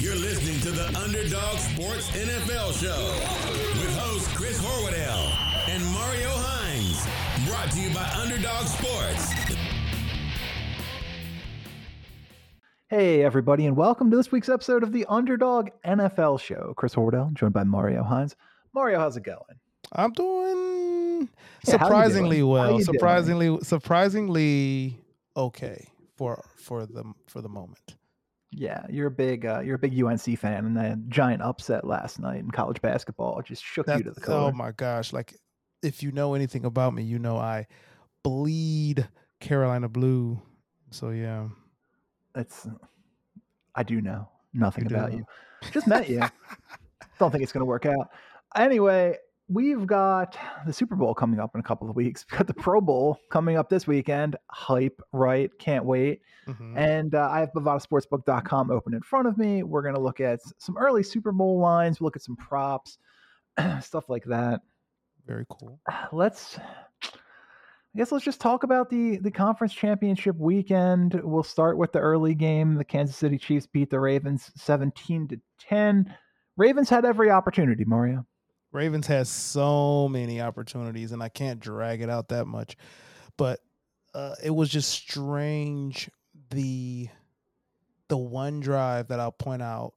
You're listening to the Underdog Sports NFL Show with host Chris Horwedel and Mario Hines. Brought to you by Underdog Sports. Hey, everybody, and welcome to this week's episode of the Underdog NFL Show. Chris Horwedel, joined by Mario Hines. Mario, how's it going? I'm doing Yeah, surprisingly doing? Well. you doing? Surprisingly, surprisingly okay for for the for the moment. Yeah, you're a big uh, you're a big UNC fan, and that giant upset last night in college basketball just shook you to the core. oh my gosh! Like, if you know anything about me, you know I bleed Carolina blue. So yeah, that's I do know nothing You about know. you. Just met you. Don't think it's going to work out. Anyway, we've got the Super Bowl coming up in a couple of weeks. We've got the Pro Bowl coming up this weekend. Hype, right? Can't wait. Mhm. And uh, I have BovadaSportsbook.com open in front of me. We're going to look at some early Super Bowl lines, we'll look at some props, stuff like that. very cool. Let's, I guess, let's just talk about the the conference championship weekend. We'll start with the early game. The Kansas City Chiefs beat the Ravens seventeen to ten. Ravens had every opportunity. Mario. Ravens has so many opportunities, and I can't drag it out that much. But uh, it was just strange the the one drive that I'll point out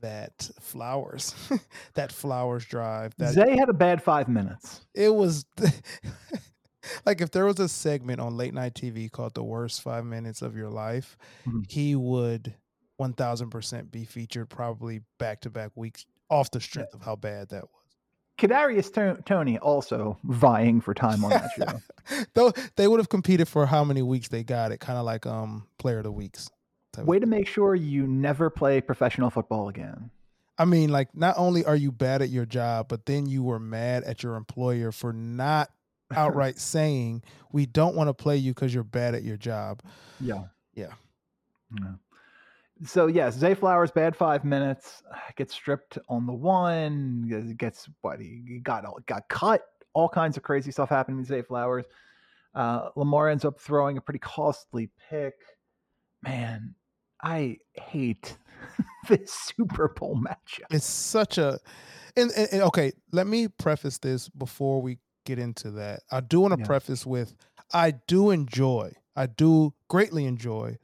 that Flowers that Flowers drive that Zay had a bad five minutes. it was like if there was a segment on late night TV called the worst five minutes of your life, Mhm. he would one thousand percent be featured probably back to back weeks off the strength of how bad that was. Kadarius To- Toney also vying for time on that show. Though they would have competed for how many weeks they got it, kind of like um player of the weeks. type of Way to make sure you never play professional football again. I mean, like not only are you bad at your job, but then you were mad at your employer for not outright saying we don't want to play you because you're bad at your job. Yeah. Yeah. Yeah. So yes, Zay Flowers bad five minutes gets stripped on the one. Gets what he got got cut. All kinds of crazy stuff happening to Zay Flowers. Uh, Lamar ends up throwing a pretty costly pick. Man, I hate this Super Bowl matchup. It's such a and, and- and, okay, let me preface this before we get into that. I do want to Yeah. preface with I do enjoy, I do greatly enjoy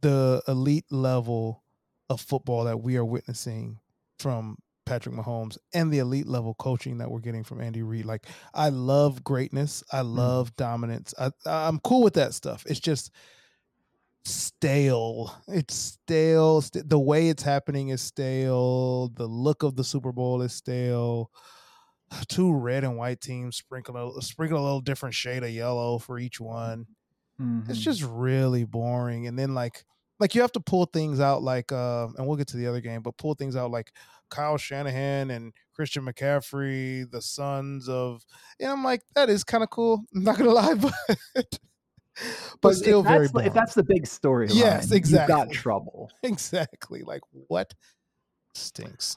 the elite level of football that we are witnessing from Patrick Mahomes and the elite level coaching that we're getting from Andy Reid. Like I love greatness, I mm. love dominance. I I'm cool with that stuff. It's just stale. It's stale. St- the way it's happening is stale. The look of the Super Bowl is stale. Two red and white teams sprinkle a sprinkle a little different shade of yellow for each one. It's Mhm. just really boring. And then like like you have to pull things out like uh and we'll get to the other game, but pull things out like Kyle Shanahan and Christian McCaffrey, the sons of and I'm like, that is kind of cool. I'm not gonna lie, but but, if still very boring. if that's the big story, Yes, You've got trouble. exactly like what stinks.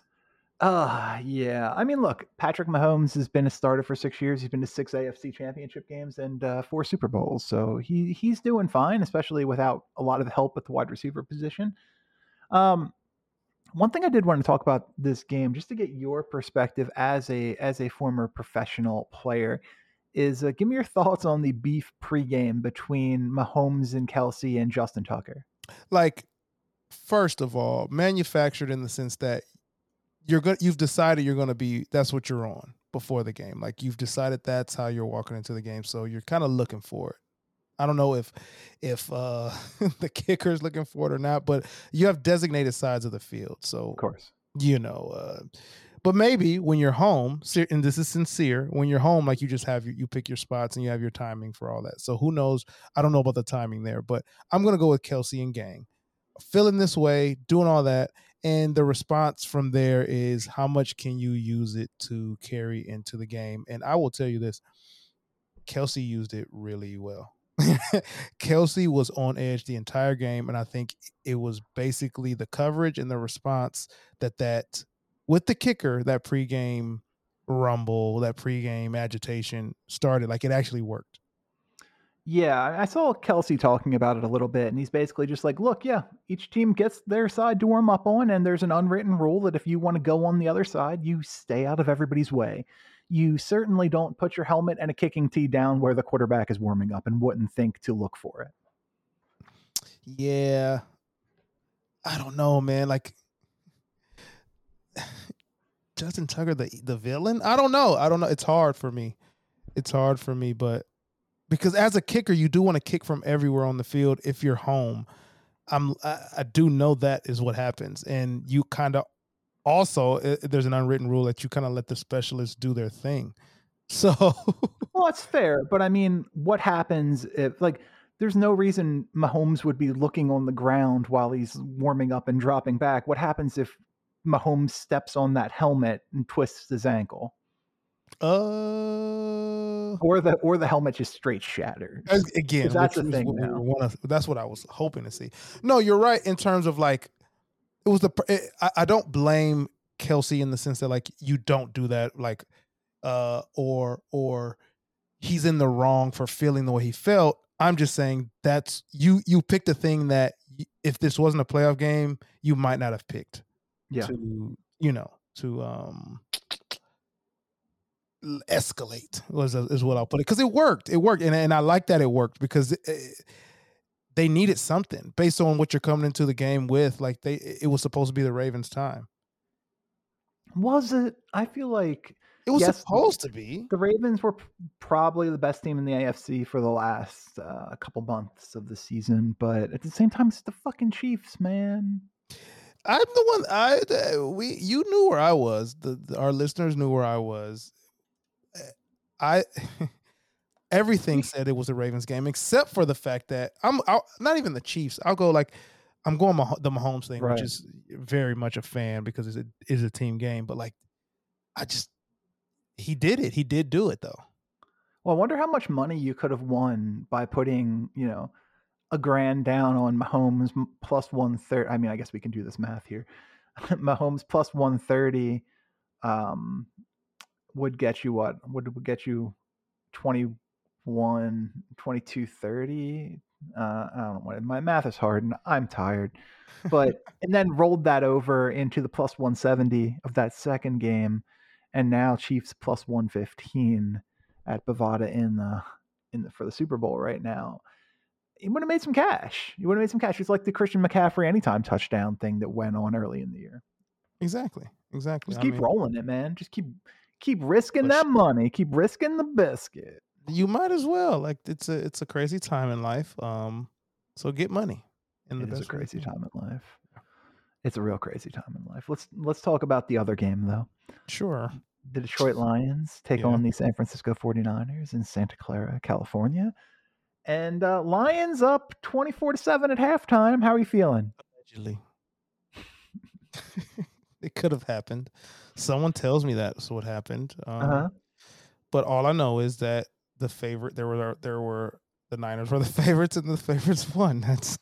Uh yeah. I mean, look, Patrick Mahomes has been a starter for six years. He's been to six AFC championship games and uh, four Super Bowls. So he he's doing fine, especially without a lot of help at the wide receiver position. Um one thing I did want to talk about this game, just to get your perspective as a as a former professional player, is uh, give me your thoughts on the beef pregame between Mahomes and Kelce and Justin Tucker. Like, first of all, manufactured in the sense that you're going you've decided you're gonna be that's what you're on before the game. Like you've decided that's how you're walking into the game. So you're kind of looking for it. I don't know if if uh the kicker's looking for it or not, but you have designated sides of the field. So Of course. you know uh but maybe when you're home and this is sincere when you're home like you just have your, you pick your spots and you have your timing for all that so who knows i don't know about the timing there but i'm gonna go with kelce and gang feeling this way doing all that and the response from there is how much can you use it to carry into the game and i will tell you this kelce used it really well Kelce was on edge the entire game, and I think it was basically the coverage and the response that that with the kicker that pregame rumble, that pregame agitation started. Like it actually worked. Yeah, I saw Kelce talking about it a little bit, and he's basically just like, look, yeah, each team gets their side to warm up on, and there's an unwritten rule that if you want to go on the other side, you stay out of everybody's way. You certainly don't put your helmet and a kicking tee down where the quarterback is warming up and wouldn't think to look for it. Yeah. I don't know, man. Like Justin Tucker, the the villain. I don't know. I don't know. It's hard for me. It's hard for me, but because as a kicker, you do want to kick from everywhere on the field if you're home. I'm I, I do know that is what happens, and you kind of also there's an unwritten rule that you kind of let the specialists do their thing. So Well, that's fair, but I mean, what happens if like there's no reason Mahomes would be looking on the ground while he's warming up and dropping back. What happens if Mahomes steps on that helmet and twists his ankle? Uh Or the or the helmet just straight shatters. Again, that's the thing what wanna- that's what I was hoping to see. No, you're right in terms of like it was the it, I, I don't blame Kelce in the sense that like you don't do that like uh or or he's in the wrong for feeling the way he felt. I'm just saying that's you you picked a thing that if this wasn't a playoff game, you might not have picked Yeah. to you know to um escalate was is what I'll put it because it worked. It worked, and and I like that it worked because it, it- they needed something based on what you're coming into the game with. Like they, it was supposed to be the Ravens' time. Was it? I feel like It was Yes. supposed to be. the Ravens were probably the best team in the AFC for the last uh, couple months of the season, but at the same time, it's the fucking Chiefs, man. I'm the one. I uh, we you knew where I was. The, the- our listeners knew where I was. I everything said it was a Ravens game except for the fact that I'm I'll, not even the Chiefs. I'll go like I'm going Mah- the Mahomes thing, Right. which is very much a fan because it's a is a team game. But like, I just he did it. He did do it though. Well, I wonder how much money you could have won by putting, you know, a grand down on Mahomes plus 130. I mean, I guess we can do this math here. Mahomes plus 130 um, would get you what? Would would get you 21, 22, 30? Uh, I don't know what my math is hard and I'm tired. But and then rolled that over into the plus 170 of that second game. And now Chiefs plus 115 at Bovada in the in the for the Super Bowl right now. You would have made some cash. You would have made some cash. It's like the Christian McCaffrey anytime touchdown thing that went on early in the year. Exactly. Exactly. Just I keep mean, rolling it, man. Just keep keep risking that money. Keep risking the biscuit. you might as well. Like it's a it's a crazy time in life. Um, so get money. In the It is a best way crazy time in life. It's a real crazy time in life. Let's let's talk about the other game though. Sure. The Detroit Lions take Yeah. on the San Francisco 49ers in Santa Clara, California. And uh, Lions up 24 to 7 at halftime. How are you feeling? Allegedly. it could have happened. Someone tells me that's what happened. Um, Uh-huh. But all I know is that the favorite there were there were the Niners were the favorites and the favorites won. That's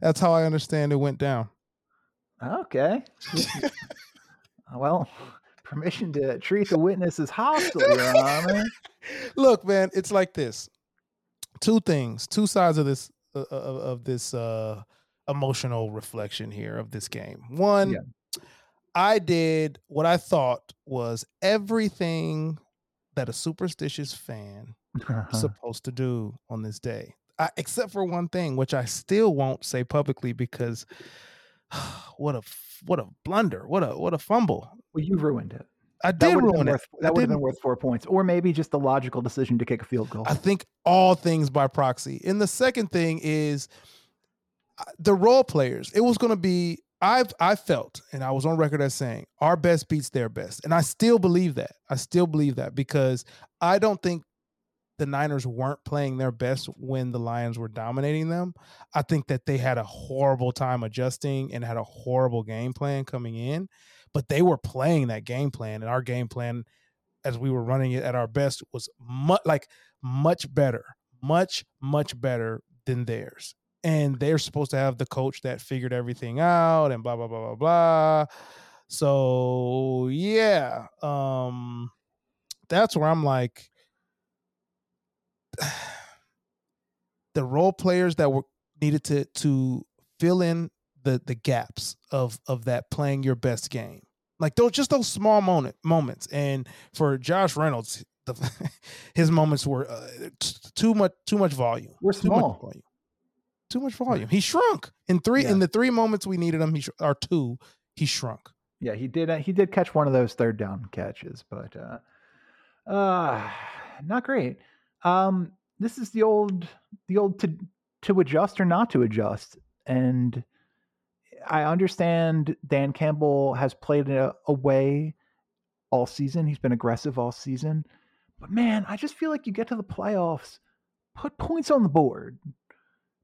that's how I understand it went down. Okay. well, permission to treat the witnesses hostile, Your Honor. Look, man, it's like this. Two things, two sides of this uh, of, of this uh emotional reflection here of this game. One, Yeah. I did what I thought was everything that a superstitious fan Uh-huh. supposed to do on this day. I, except for one thing, which I still won't say publicly because what a what a blunder, what a what a fumble. well, you ruined it. I did ruin it. worth, that would have been worth four points, or maybe just the logical decision to kick a field goal. I think all things by proxy. And the second thing is uh, the role players. It was going to be I've I felt and I was on record as saying our best beats their best. And I still believe that. I still believe that because I don't think the Niners weren't playing their best when the Lions were dominating them. I think that they had a horrible time adjusting and had a horrible game plan coming in, but they were playing that game plan and our game plan as we were running it at our best was much like much better, much much better than theirs. And they're supposed to have the coach that figured everything out and blah blah blah blah blah. So yeah, um, that's where I'm like, the role players that were needed to to fill in the the gaps of of that playing your best game. Like those just those small moment moments. And for Josh Reynolds, the, his moments were uh, t- too much too much volume. We're Too much small. volume. Too much volume. He shrunk in three Yeah. in the three moments we needed him. He sh- or two. He shrunk. Yeah, he did. uh, He did catch one of those third down catches, but uh, uh not great. Um, this is the old, the old to to adjust or not to adjust, and I understand Dan Campbell has played a, away all season. He's been aggressive all season, but man, I just feel like you get to the playoffs, put points on the board,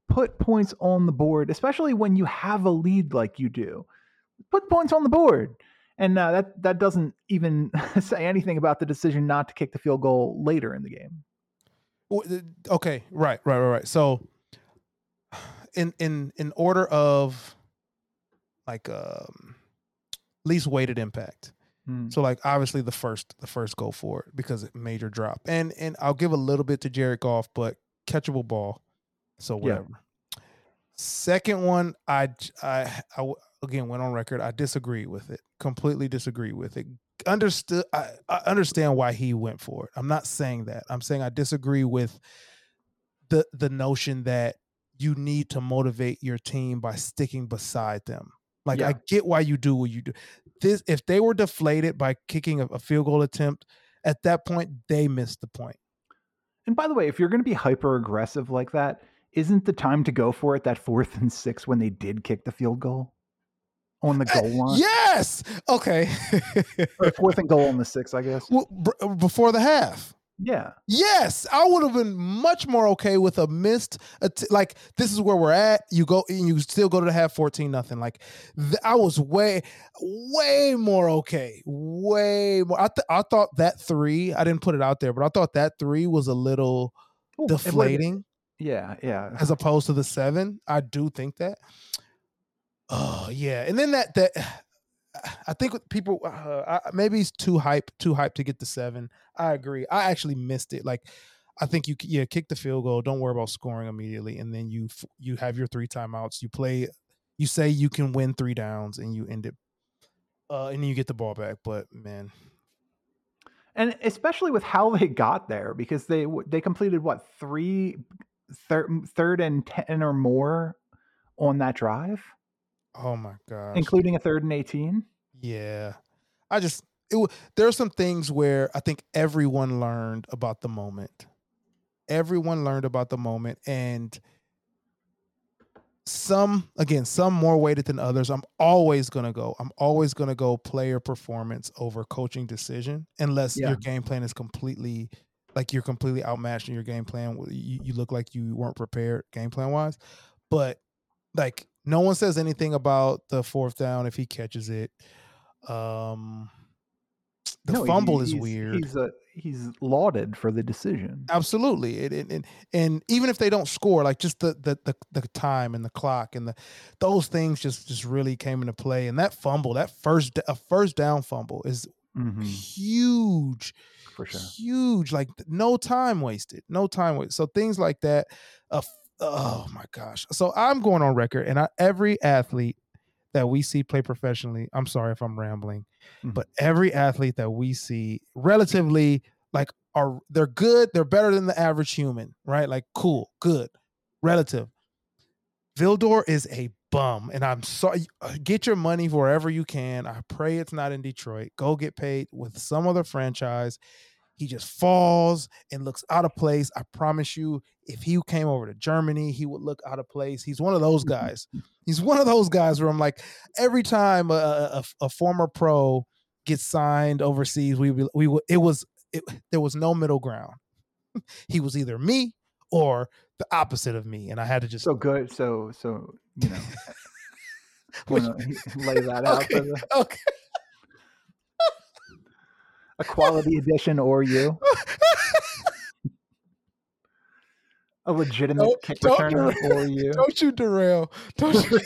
put points on the board, especially when you have a lead like you do put points on the board. And uh, that that doesn't even say anything about the decision not to kick the field goal later in the game. Okay, right, right, right, right. So, in in in order of like um least weighted impact. Hmm. So like obviously the first the first go for it because it major drop. And and I'll give a little bit to Jared Goff, but catchable ball. So Yeah. whatever. Second one, I I again went on record. I disagree with it. Completely disagree with it. Understood. I, I understand why he went for it. I'm not saying that. I'm saying I disagree with the the notion that you need to motivate your team by sticking beside them. Like Yeah. I get why you do what you do. This if they were deflated by kicking a, a field goal attempt, at that point they missed the point. And by the way, if you're going to be hyper aggressive like that, isn't the time to go for it that fourth and six when they did kick the field goal on the uh, goal line? Yes. Okay. Or fourth and goal on the six, I guess. Well, br- uh, before the half. Yeah. Yes, I would have been much more okay with a missed. att- like this is where we're at. You go and you still go to the half fourteen nothing. Like th- I was way, way more okay. Way more. I th- I thought that three. I didn't put it out there, but I thought that three was a little Ooh, deflating Yeah, yeah. as opposed to the seven. I do think that. Oh yeah, and then that that I think people uh, I, maybe it's too hype, too hype to get the seven. I agree. I actually missed it. Like I think you yeah kick the field goal. Don't worry about scoring immediately, and then you you have your three timeouts. You play. You say you can win three downs, and you end it. Uh, and then you get the ball back. But man, and especially with how they got there because they they completed what three third third and 10 or more on that drive oh my god! including a third and 18 Yeah. I just it there are some things where I think everyone learned about the moment. Everyone learned about the moment and some again, some more weighted than others. I'm always going to go. I'm always going to go player performance over coaching decision unless Yeah. your game plan is completely like you're completely outmatched in your game plan. You, you look like you weren't prepared game plan wise. But like no one says anything about the fourth down if he catches it. Um the No, he- fumble is he's- weird. he's a, he's lauded for the decision Absolutely, and, and and and even if they don't score, like just the the the, the time and the clock and the those things just just really came into play. And that fumble, that first a first down fumble is Mhm, huge, for sure huge. Like no time wasted, no time wasted. So things like that. Uh, oh my gosh. So I'm going on record, and I, every athlete that we see play professionally. I'm sorry if I'm rambling, Mhm. but every athlete that we see relatively like are they're good, they're better than the average human, right? Like cool, good, relative. Vildor is a bum, and I'm sorry. Get your money wherever you can. I pray it's not in Detroit. Go get paid with some other franchise. He just falls and looks out of place. I promise you, if he came over to Germany, he would look out of place. He's one of those guys. He's one of those guys where I'm like, every time a, a, a former pro gets signed overseas, we we it was it, there was no middle ground. he was either me or the opposite of me, and I had to just so good so so you know Which- lay that out okay, for the, okay. a quality edition or you a legitimate Don't- kick don't returner do- or you don't you derail don't you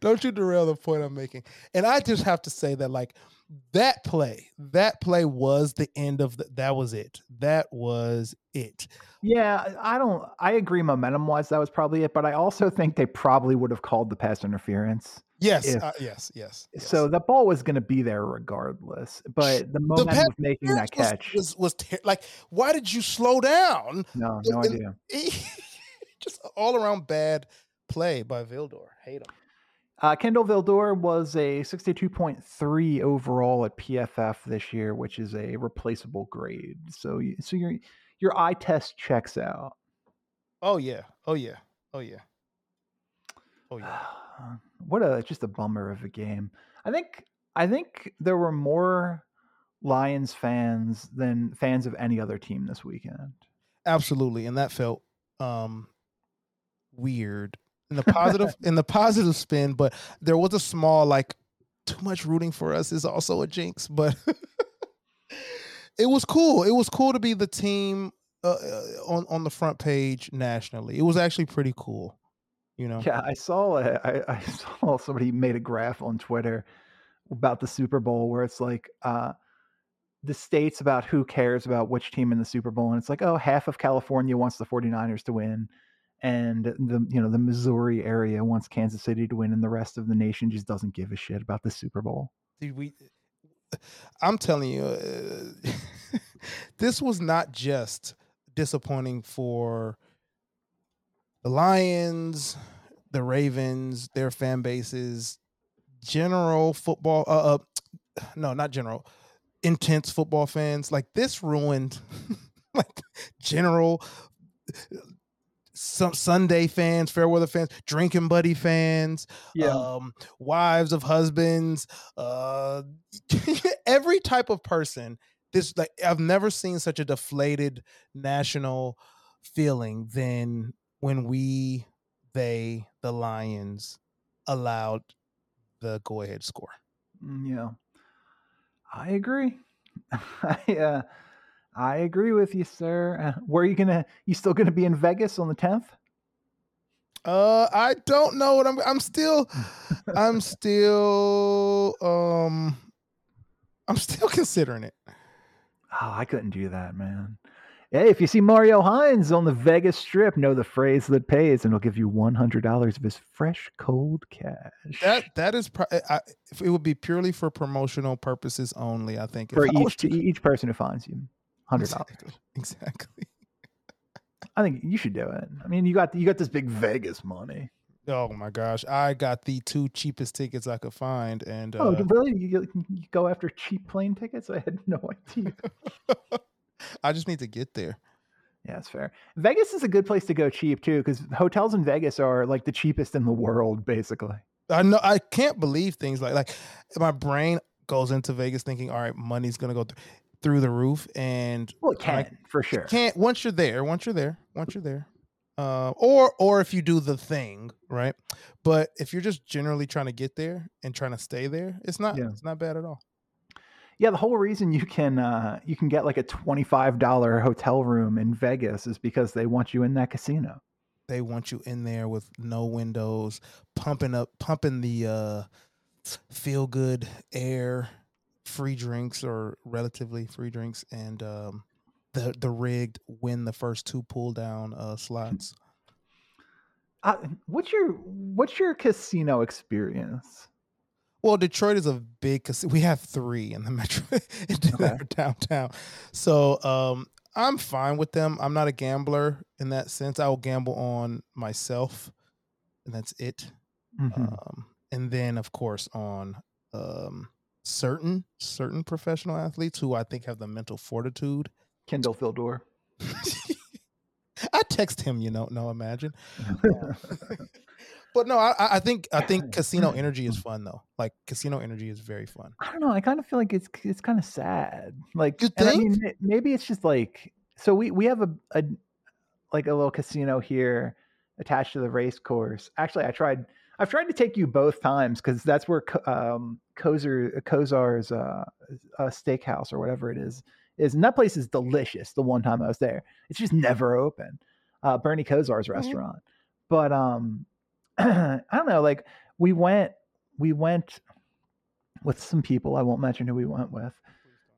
don't you derail the point i'm making and i just have to say that like that play, that play was the end of the. That was it. That was it. Yeah, I don't. I agree. Momentum wise, that was probably it. But I also think they probably would have called the pass interference. Yes, If- uh, yes, yes, yes. So the ball was going to be there regardless. But the moment pass of making that was, catch, was was ter- like, why did you slow down? no, no and- idea. Just all around bad play by Vildor. Hate him. Uh, Kindle Vildor was a 62.3 overall at PFF this year, which is a replaceable grade. So, so your your eye test checks out. Oh yeah. Oh yeah. Oh yeah. Oh yeah. what a just a bummer of a game. I think I think there were more Lions fans than fans of any other team this weekend. Absolutely, and that felt um weird in the positive in the positive spin, but there was a small like too much rooting for us is also a jinx, but it was cool. It was cool to be the team uh, uh, on on the front page nationally. It was actually pretty cool, you know. Yeah, I saw a, I, I saw somebody made a graph on Twitter about the Super Bowl where it's like uh the states about who cares about which team in the Super Bowl and it's like oh half of California wants the 49ers to win and the you know the Missouri area wants Kansas City to win and the rest of the nation just doesn't give a shit about the Super Bowl. Dude, we I'm telling you, uh, this was not just disappointing for the Lions, the Ravens, their fan bases, general football. Uh, uh no, not general. Intense football fans. Like this ruined, like general. Some Sunday fans, fair weather fans, drinking buddy fans, yeah. um, wives of husbands, uh, every type of person. This like I've never seen such a deflated national feeling than when we, they, the Lions, allowed the go ahead score. Mm, Yeah, I agree. I uh, I agree with you, sir. Uh, where are you gonna? You still gonna be in Vegas on the tenth? Uh, I don't know what I'm. I'm still, I'm still, um, I'm still considering it. Oh, I couldn't do that, man. Hey, if you see Mario Hines on the Vegas Strip, know the phrase that pays, and he'll give you one hundred dollars of his fresh, cold cash That that is, pro- I, if it would be purely for promotional purposes only. I think if for I each to- each person who finds you. Hundred dollars. Exactly. I think you should do it. I mean, you got you got this big Vegas money. Oh my gosh, I got the two cheapest tickets I could find, and uh, oh, really? You, you go after cheap plane tickets? I had no idea. I just need to get there. Yeah, that's fair. Vegas is a good place to go cheap too, because hotels in Vegas are like the cheapest in the world, basically. I know I can't believe things like like my brain goes into Vegas thinking, all right, money's gonna go th- through the roof, and Well, it can for sure. can't once you're there, once you're there, once you're there, uh, or or if you do the thing right. But if you're just generally trying to get there and trying to stay there, it's not Yeah. it's not bad at all. Yeah, the whole reason you can uh, you can get like a twenty five dollar hotel room in Vegas is because they want you in that casino. They want you in there with no windows, pumping up, pumping the uh, feel good air, free drinks or relatively free drinks, and um, the the rigged win the first two pull down uh, slots. Uh, what's your what's your casino experience? Well, Detroit is a big casino. We have three in the metro in Okay. downtown. So um, I'm fine with them. I'm not a gambler in that sense. I will gamble on myself, and that's it. Mhm. Um, and then, of course, on um, certain certain professional athletes who I think have the mental fortitude. Kindle Vildor. I text him, you know. No, imagine. But no, I, I I think I think casino energy is fun though. Like casino energy is very fun. I don't know. I kind of feel like it's it's kind of sad. Like, You and I mean, think? maybe it's just like so. We we have a, a like a little casino here attached to the race course. Actually, I tried. I've tried to take you both times because that's where um, Kozer Kosar's uh, uh, steakhouse or whatever it is is, and that place is delicious. The one time I was there, it's just never open. Uh, Bernie Kosar's restaurant, but um, I don't know. Like we went, we went with some people. I won't mention who we went with.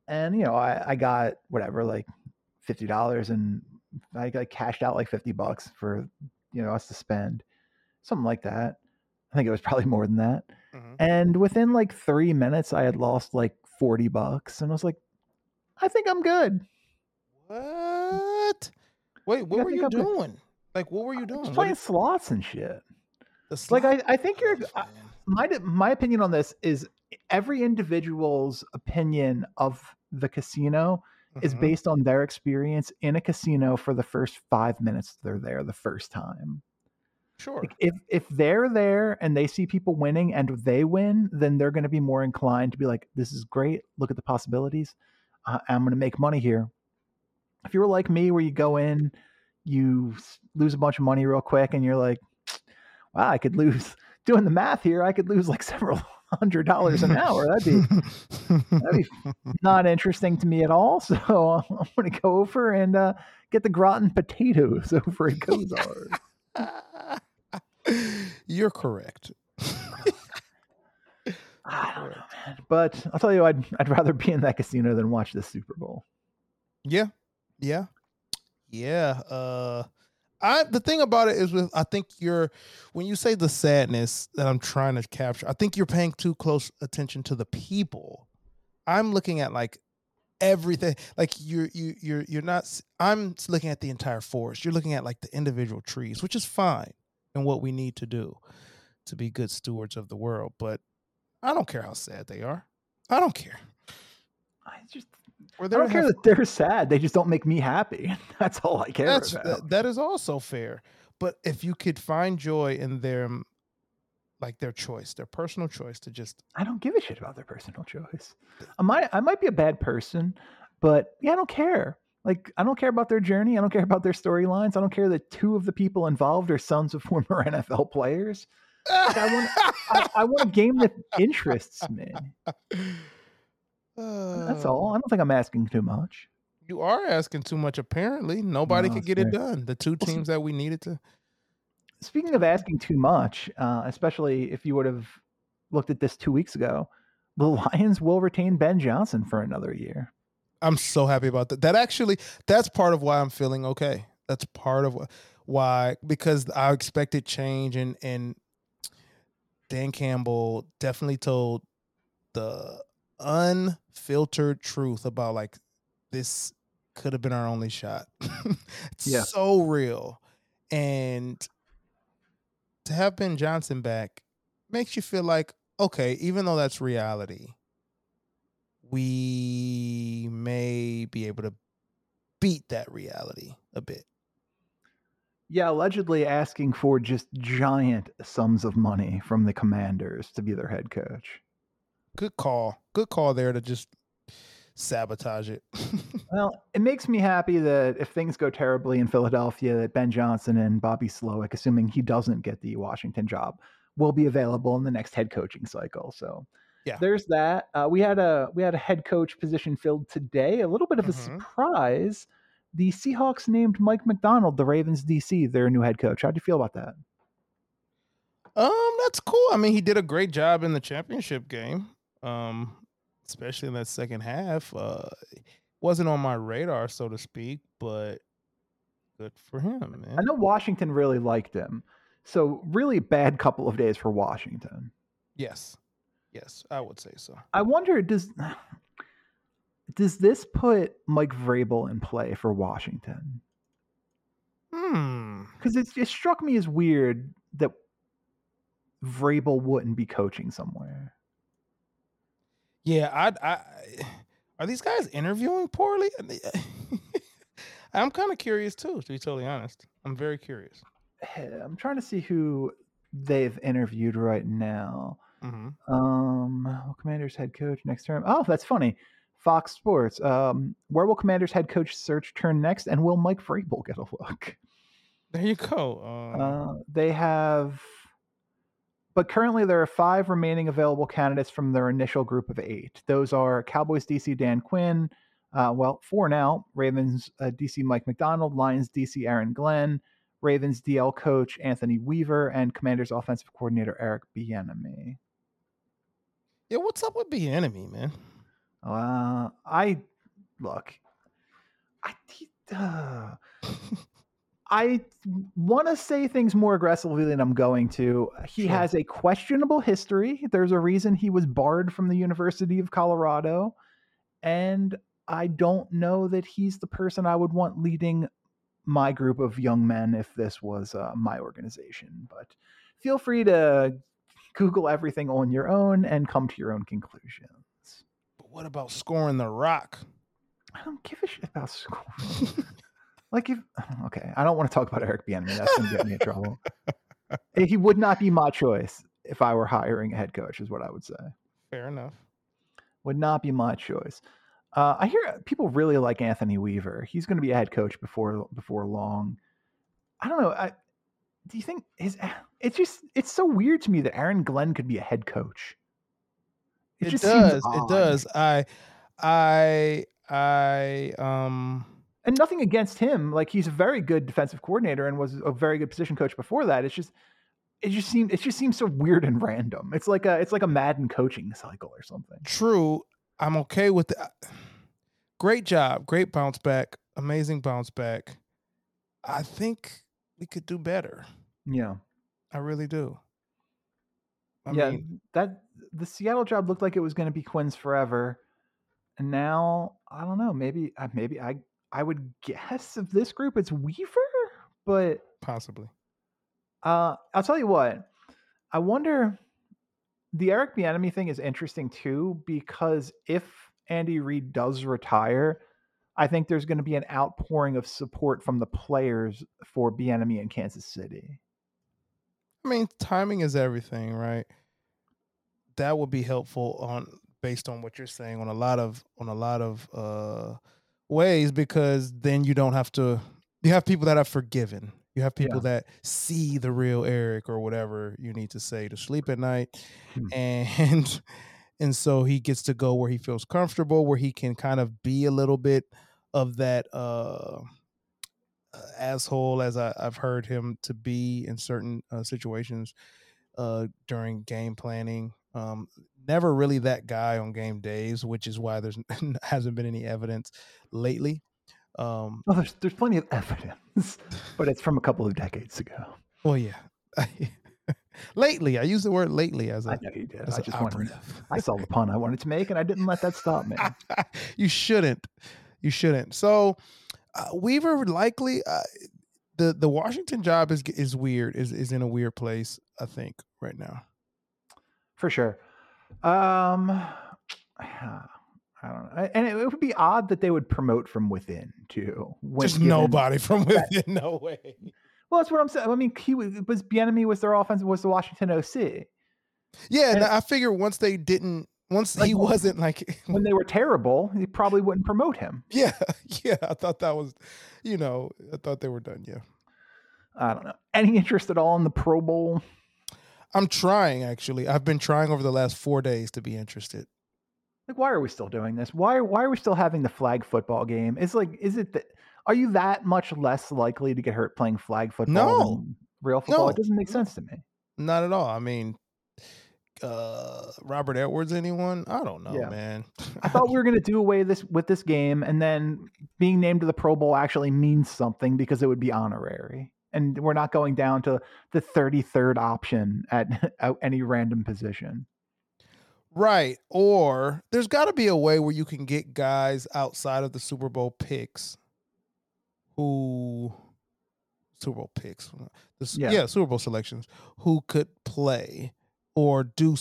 And you know, I, I got whatever, like fifty dollars, and I got cashed out like fifty bucks for you know us to spend, something like that. I think it was probably more than that. Mhm. And within like three minutes, I had lost like forty bucks, and I was like, I think I'm good. What? Wait, what were you I'm good. doing? Like, what were you I doing? was playing did- slots and shit. Like I, I think you're. I- my my opinion on this is every individual's opinion of the casino is Mhm. based on their experience in a casino for the first five minutes they're there the first time. Sure. If if they're there and they see people winning and they win, then they're going to be more inclined to be like, "This is great. Look at the possibilities. I I'm going to make money here." If you were like me, where you go in, you lose a bunch of money real quick, and you're like, "Wow, I could lose." Doing the math here, I could lose like several hundred dollars an hour. That'd be that'd be not interesting to me at all. So I'm going to go over and uh, get the gratin potatoes over at Kosar. You're correct. I don't know, man. But I'll tell you, I'd I'd rather be in that casino than watch the Super Bowl. Yeah, yeah, yeah. Uh, I the thing about it is with I think you're when you say the sadness that I'm trying to capture, I think you're paying too close attention to the people. I'm looking at like everything like you're you you're you're not i'm looking at the entire forest you're looking at like the individual trees which is fine and what we need to do to be good stewards of the world but i don't care how sad they are i don't care I just I don't care have that they're sad. They just don't make me happy. That's all I care That's uh, about. that, that is also fair. But if you could find joy in their like their choice, their personal choice to just I don't give a shit about their personal choice. I might I might be a bad person, but yeah, I don't care. Like I don't care about their journey. I don't care about their storylines. I don't care that two of the people involved are sons of former NFL players. I want- I, I want a game that interests me. That's Uh, all. I don't think I'm asking too much. You are asking too much. Apparently, nobody No, could get it done. The two teams that we needed to. Speaking of asking too much, uh, especially if you would have looked at this two weeks ago, the Lions will retain Ben Johnson for another year. I'm so happy about that. That actually, that's part of why I'm feeling okay. That's part of wh- why because I expected change and and Dan Campbell definitely told the unfiltered truth about like this could have been our only shot. it's Yeah. so real. And to have Ben Johnson back makes you feel like, okay, even though that's reality, we may be able to beat that reality a bit. Yeah, allegedly asking for just giant sums of money from the commanders to be their head coach. Good call. Good call there to just sabotage it. Well, it makes me happy that if things go terribly in Philadelphia, that Ben Johnson and Bobby Slowik, assuming he doesn't get the Washington job, will be available in the next head coaching cycle. So Yeah. there's that. Uh, we had a we had a head coach position filled today. A little bit of a Mhm. surprise. The Seahawks named Mike Macdonald, the Ravens DC, their new head coach. How do you feel about that? Um, that's cool. I mean, he did a great job in the championship game. Um, especially in that second half. Uh wasn't on my radar, so to speak, but good for him, man. I know Washington really liked him. So really bad couple of days for Washington. Yes. Yes, I would say so. I wonder does does this put Mike Vrabel in play for Washington? Hmm. Because it, it struck me as weird that Vrabel wouldn't be coaching somewhere. Yeah, I, I are these guys interviewing poorly? I'm kind of curious too, to be totally honest. I'm very curious. I'm trying to see who they've interviewed right now. Hmm Um, well, Commanders head coach next term. Oh, that's funny. Fox Sports. Um, where will Commanders head coach search turn next, and will Mike Vrabel get a look? There you go. Um, Uh, they have, but currently there are five remaining available candidates from their initial group of eight. Those are Cowboys DC Dan Quinn, uh, well, four now Ravens uh, DC Mike Macdonald, Lions DC Aaron Glenn, Ravens DL coach Anthony Weaver, and Commanders offensive coordinator Eric Bieniemy. Yeah, what's up with the enemy, man? Uh, I look. I uh, I want to say things more aggressively than I'm going to. He Sure. has a questionable history. There's a reason he was barred from the University of Colorado, and I don't know that he's the person I would want leading my group of young men if this was uh, my organization. But feel free to Google everything on your own and come to your own conclusions. But what about scoring the rock? I don't give a shit about scoring. like if okay, I don't want to talk about Eric Bieniemy. That's gonna get me in trouble. He would not be my choice if I were hiring a head coach. Is what I would say. Fair enough. Would not be my choice. Uh, I hear people really like Anthony Weaver. He's going to be a head coach before before long. I don't know. I, do you think his? It's just it's so weird to me that Aaron Glenn could be a head coach. It, just seems does. It does. I, I, I, um, and nothing against him. Like he's a very good defensive coordinator and was a very good position coach before that. It's just it just seems, it just seems so weird and random. It's like a it's like a Madden coaching cycle or something. true. I'm okay with that. Great job. Great bounce back. Amazing bounce back. I think we could do better. Yeah. I really do. I yeah, mean, that the Seattle job looked like it was going to be Quinn's forever. And now, I don't know, maybe I maybe I I would guess of this group it's Weaver, but possibly. Uh, I'll tell you what. I wonder. The Eric Bieniemy thing is interesting too because if Andy Reid does retire, I think there's going to be an outpouring of support from the players for Bieniemy in Kansas City. I mean, timing is everything, right? That would be helpful on based on what you're saying on a lot of on a lot of uh ways because then you don't have to you have people that are forgiven. You have people that see the real Eric or whatever you need to say to sleep at night. Hmm. And and so he gets to go where he feels comfortable, where he can kind of be a little bit of that uh, asshole as I, I've heard him to be in certain uh, situations uh, during game planning. Um, never really that guy on game days, which is why there's hasn't been any evidence lately. Um, Well, there's there's plenty of evidence, but it's from a couple of decades ago. well, yeah. lately, I use the word lately as a I know you did. I just wanted. I saw the pun I wanted to make, and I didn't let that stop me. you shouldn't. You shouldn't. So uh, Weaver likely uh, the the Washington job is is weird. Is is in a weird place. I think right now. for sure. Um, I don't know, and it, it would be odd that they would promote from within too. Just nobody from within. No way. Well, that's what I'm saying. I mean, he was, was Bieniemy was their offense was the Washington OC Yeah, and And- I figure once they didn't, once Like, he wasn't like, when they were terrible. He probably wouldn't promote him. yeah, yeah. I thought that was, you know, I thought they were done. Yeah, I don't know. Any interest at all in the Pro Bowl? I'm trying actually. I've been trying over the last four days to be interested. Like, why are we still doing this? Why why are we still having the flag football game? It's like, is it that? Are you that much less likely to get hurt playing flag football No. than real football? No. It doesn't make sense to me. Not at all. I mean, uh Robert Edwards, anyone? I don't know, Yeah. man. I thought we were going to do away this with this game, and then being named to the Pro Bowl actually means something because it would be honorary, and we're not going down to the 33rd option at, at any random position. Right. Or there's got to be a way where you can get guys outside of the Super Bowl picks who Super Bowl picks. Yeah. yeah. Super Bowl selections who could play or do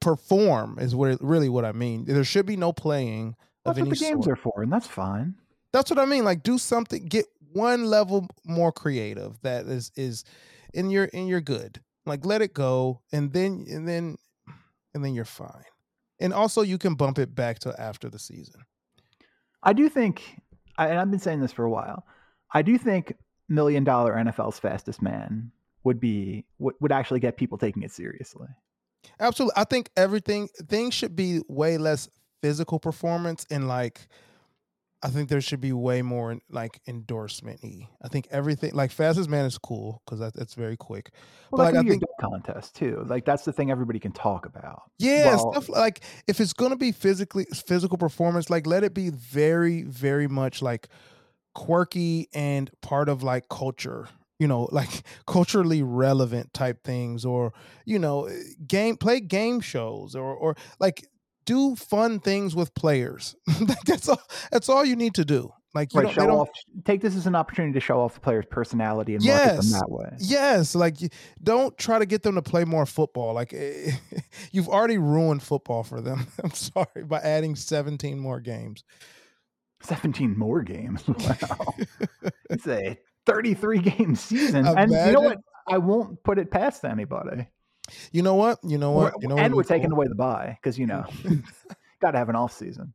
perform is what really what I mean. There should be no playing of That's any what the games sort. are for, and that's fine. That's what I mean. Like do something, get one level more creative that is is and you're and you're good. Like let it go and then and then and then you're fine. And also you can bump it back to after the season. I do think, and I've been saying this for a while. I do think million dollar NFL's fastest man would be would, would actually get people taking it seriously. Absolutely. I think everything things should be way less physical performance and like I think there should be way more like endorsement y. I think everything like fastest man is cool because that, that's very quick. Well, but like I think contest too. Like that's the thing everybody can talk about. yeah, Well, stuff like if it's gonna be physically physical performance, like let it be very, very much like quirky and part of like culture. You know, like culturally relevant type things, or you know, eh, game play game shows, or or like do fun things with players. Like, that's all. That's all you need to do. Like you right, show don't off. Take this as an opportunity to show off the player's personality and market them that way. Yes, like don't try to get them to play more football. Like eh, you've already ruined football for them. I'm sorry by adding 17 more games. Seventeen more games. Wow, it's a thirty-three game season, and you know what? I won't put it past anybody. You know what? You know what? You know and we're taking away the buy because you know, got to have an off season.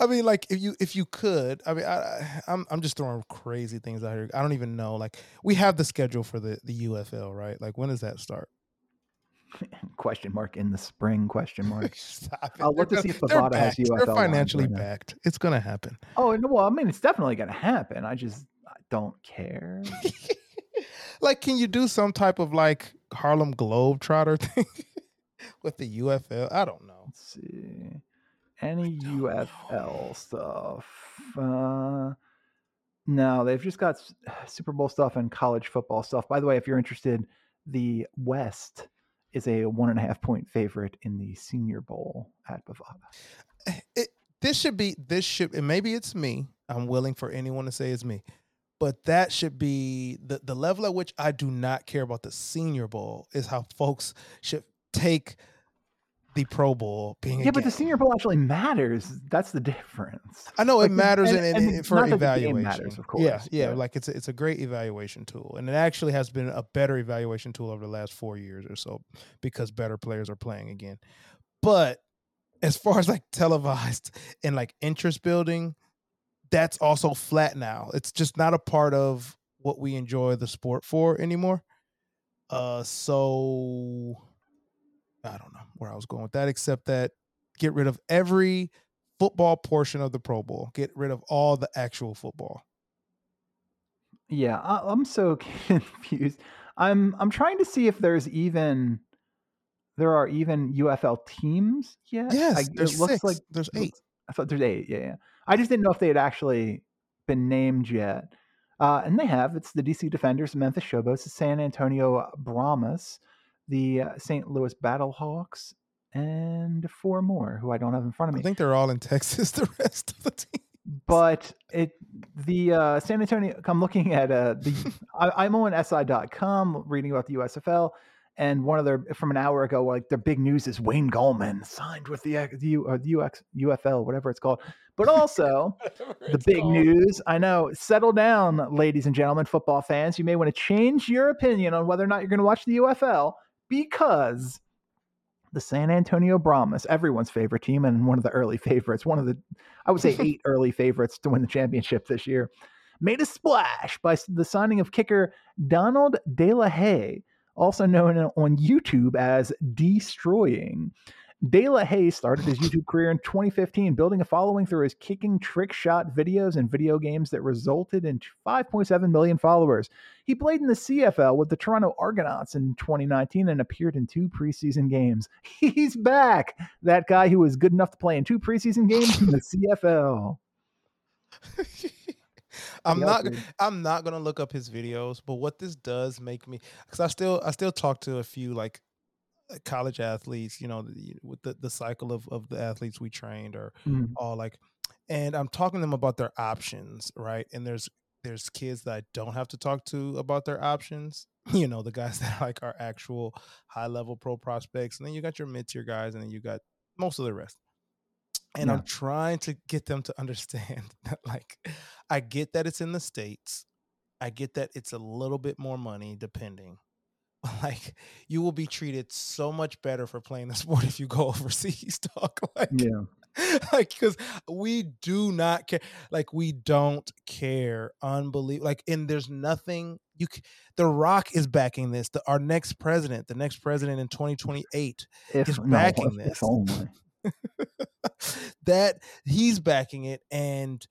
I mean, like if you if you could, I mean, I, I'm I'm just throwing crazy things out here. I don't even know. Like we have the schedule for the the UFL, right? Like when does that start? Question mark in the spring? Question mark. I'll look to see if gonna- has. UFL They're financially right now. backed. It's gonna happen. Oh no, well, I mean, it's definitely going to happen. I just don't care. like, can you do some type of like Harlem Globetrotter thing with the UFL? I don't know. Let's see. Any UFL stuff? Uh, no, they've just got Super Bowl stuff and college football stuff. By the way, if you're interested, the West is a one and a half point favorite in the Senior Bowl at Bovada. Eh, It, this should be this should and maybe it's me. I'm willing for anyone to say it's me. But that should be the, the level at which I do not care about the senior bowl is how folks should take the Pro Bowl being a Yeah, but the. Senior Bowl actually matters. That's the difference. I know Like, it matters and- in, in, and for not that the game evaluation. matters, of yeah, course, yeah, but- like it's a, it's a great evaluation tool, and it actually has been a better evaluation tool over the last four years or so because better players are playing again. But as far as like televised and like interest building, that's also flat now. It's just not a part of what we enjoy the sport for anymore. Uh, so I don't know where I was going with that, except that get rid of every football portion of the Pro Bowl. Get rid of all the actual football. Yeah, I, I'm so confused. I'm I'm trying to see if there's even there are even UFL teams yet. Yes, I, there's it looks six. like there's eight. I thought there's eight. Yeah, yeah. I just didn't know if they had actually been named yet. Uh, and they have. It's the DC Defenders, Memphis Showboats, the San Antonio Brahmas, the uh, St. Louis Battlehawks, and four more who I don't have in front of me. I think they're all in Texas. The rest of the team. but it the uh, San Antonio. I'm looking at uh, the. I, I'm on SI.com reading about the USFL, and one of their from an hour ago, like their big news is Wayne Gallman signed with the U, uh, the UX, UFL, whatever it's called. But also the big news. I know. Settle down, ladies and gentlemen, football fans. You may want to change your opinion on whether or not you're going to watch the UFL because the San Antonio Brahmas, everyone's favorite team and one of the early favorites, one of the, I would say eight early favorites to win the championship this year, made a splash by the signing of kicker Donald De La Haye, also known on YouTube as Deestroying. De La Haye started his YouTube career in 2015, building a following through his kicking trick shot videos and video games that resulted in 5.7 million followers. He played in the CFL with the Toronto Argonauts in 2019 and appeared in two preseason games. He's back. That guy who was good enough to play in two preseason games in the CFL. I'm not. dude. I'm not gonna look up his videos, but what this does make me, because I still, I still talk to a few like uh, college athletes, you know, the- with the the cycle of of the athletes we trained or Mhm. all like, and I'm talking to them about their options, right? And there's there's kids that I don't have to talk to about their options. You know, the guys that like are actual high level pro prospects, and then you got your mid tier guys, and then you got most of the rest. And Yeah. I'm trying to get them to understand that, like, I get that it's in the states. I get that it's a little bit more money, depending. Like, you will be treated so much better for playing the sport if you go overseas, talk Like, Yeah. like because we do not care like we don't care unbelievable like and there's nothing you c- the rock is backing this the, our next president the next president in 2028 If is no, backing if- this. only. that he's backing it, and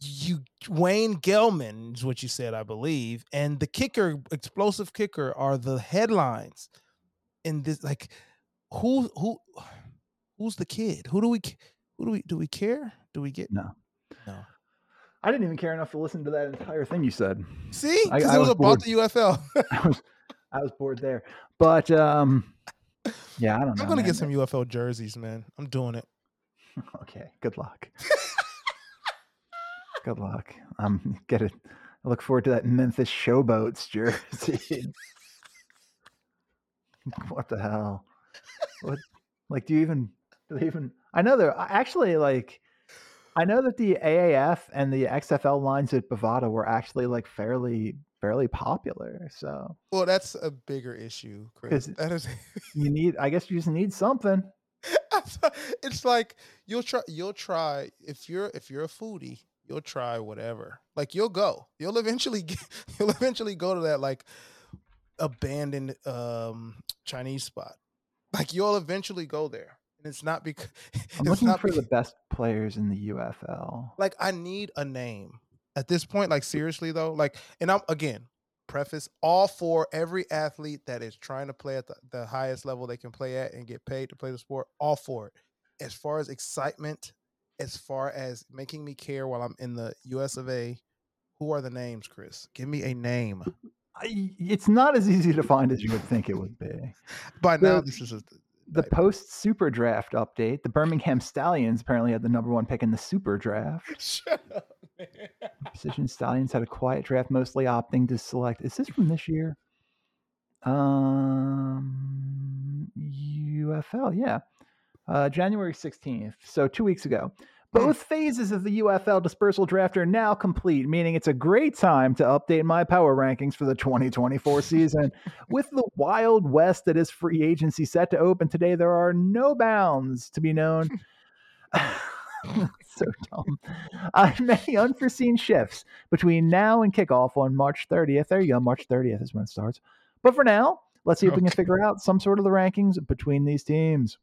you Wayne Gallman is what you said, I believe, and the kicker, explosive kicker, are the headlines in this. Like, who who who's the kid? Who do we who do we do we care? Do we get No. no? I didn't even care enough to listen to that entire thing you said. See, because it was was about bored. the UFL. I was I was bored there. But um yeah, I don't know. I'm gonna man. get some UFL jerseys, man. I'm doing it. Okay, good luck. good luck. Um get it. I look forward to that Memphis Showboats jersey. what the hell? What like do you even do they even I know they're actually like I know that the AAF and the XFL lines at Bovada were actually like fairly fairly popular. So Well, that's a bigger issue, Chris. That is. you need I guess you just need something. it's like you'll try. You'll try if you're if you're a foodie, you'll try whatever. Like you'll go. You'll eventually get, you'll eventually go to that like abandoned um Chinese spot. Like you'll eventually go there, and it's not because I'm it's looking not for the best players in the UFL. like I need a name at this point. Like seriously though, like and I'm again preface all for every athlete that is trying to play at the, the highest level they can play at and get paid to play the sport. All for it. As far as excitement, as far as making me care while I'm in the U.S. of A. Who are the names, Chris? Give me a name. I, it's not as easy to find as you would think it would be. By now, this is a The post super draft update, the Birmingham Stallions apparently had the number one pick in the super draft. shut up. Precision Stallions had a quiet draft, mostly opting to select. Is this from this year? Um, UFL, yeah. Uh, January 16th, so two weeks ago. Both phases of the UFL dispersal draft are now complete, meaning it's a great time to update my power rankings for the 2024 season. With the wild west that is free agency set to open today, there are no bounds to be known. so dumb. Uh, many unforeseen shifts between now and kickoff on March 30th. There you go, March 30th is when it starts. But for now, let's see if we can figure out some sort of the rankings between these teams.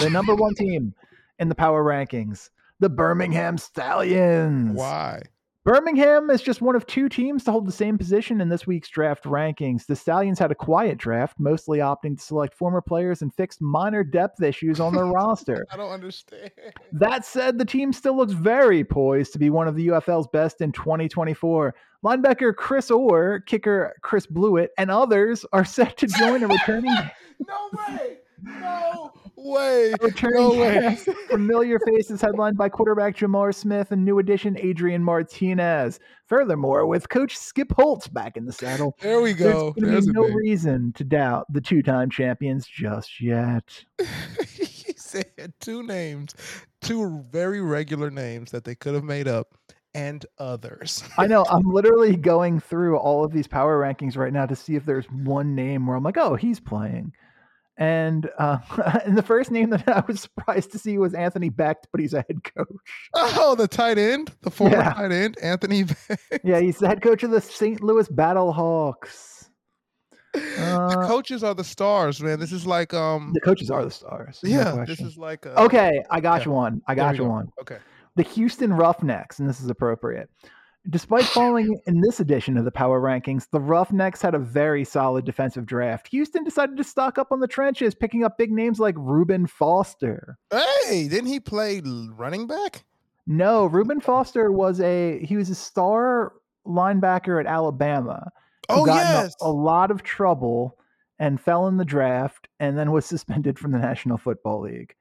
The number one team in the power rankings, the Birmingham Stallions. Why? Birmingham is just one of two teams to hold the same position in this week's draft rankings. The Stallions had a quiet draft, mostly opting to select former players and fix minor depth issues on their roster. I don't understand. That said, the team still looks very poised to be one of the UFL's best in 2024. Linebacker Chris Orr, kicker Chris Blewitt, and others are set to join a returning no way. No way. returning No way. familiar faces headlined by quarterback J'Mar Smith and new addition Adrian Martinez. Furthermore, with coach Skip Holtz back in the saddle, There we go. There's no reason to doubt the two-time champions just yet. he said two names, two very regular names that they could have made up, and others. I know. I'm literally going through all of these power rankings right now to see if there's one name where I'm like, oh, he's playing. And uh, and the first name that I was surprised to see was Anthony Becht, but he's a head coach. Oh, the tight end, the former Yeah. tight end, Anthony. Becht. Yeah, he's the head coach of the St. Louis Battlehawks. the Uh, coaches are the stars, man. This is like um, The coaches are the stars. no yeah, this is like a, okay. I got yeah. you one. I got you go. one. Okay, the Houston Roughnecks, and this is appropriate. Despite falling in this edition of the Power Rankings, the Roughnecks had a very solid defensive draft. Houston decided to stock up on the trenches, picking up big names like Reuben Foster. hey, didn't he play running back? No, Reuben Foster was a he was a star linebacker at Alabama. Oh got yes, a, lot of trouble and fell in the draft, and then was suspended from the National Football League.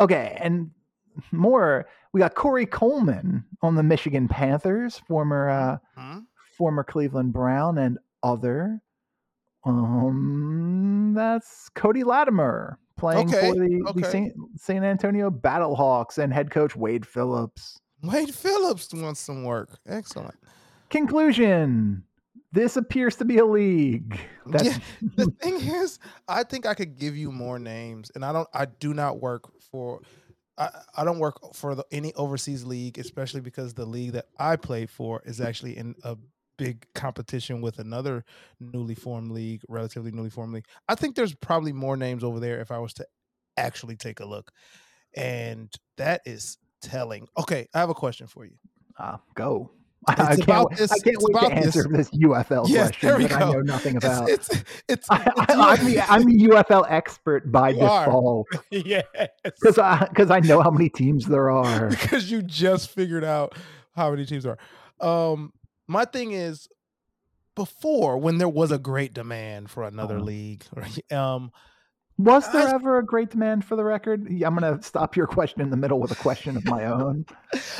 Okay, and more. We got Corey Coleman on the Michigan Panthers, former uh, Hmm? former Cleveland Brown, and other. Um, that's Cody Latimer playing Okay, for the, the okay. Saint, San Antonio Battlehawks and head coach Wade Phillips. Wade Phillips wants some work. Excellent. Conclusion: This appears to be a league. That's Yeah, the thing is, I think I could give you more names, and I don't. I do not work for. I, I don't work for the, any overseas league, especially because the league that I play for is actually in a big competition with another newly formed league, relatively newly formed league. I think there's probably more names over there if I was to actually take a look. and that is telling. Okay, I have a question for you. Uh, go. I, can't, this- I can't wait to about this. answer this UFL Yes, question that I know nothing about. it's it's, it's I, I'm, the, I'm the UFL expert by You are. default yes because I because I know how many teams there are. because you just figured out how many teams there are. Um, my thing is, before when there was a great demand for another Uh-huh. league, right, um, Was there I- ever a great demand for the record? I'm going to stop your question in the middle with a question of my own.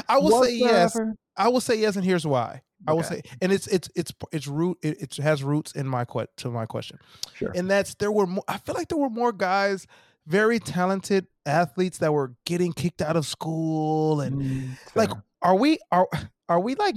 I will Was say yes. ever? I will say yes, and here's why. I will say, and it's it's it's it's root. It, it has roots in my que- to my question, Sure. and that's there were. More, I feel like there were more guys, very talented athletes that were getting kicked out of school, and Mm, like, are we are are we like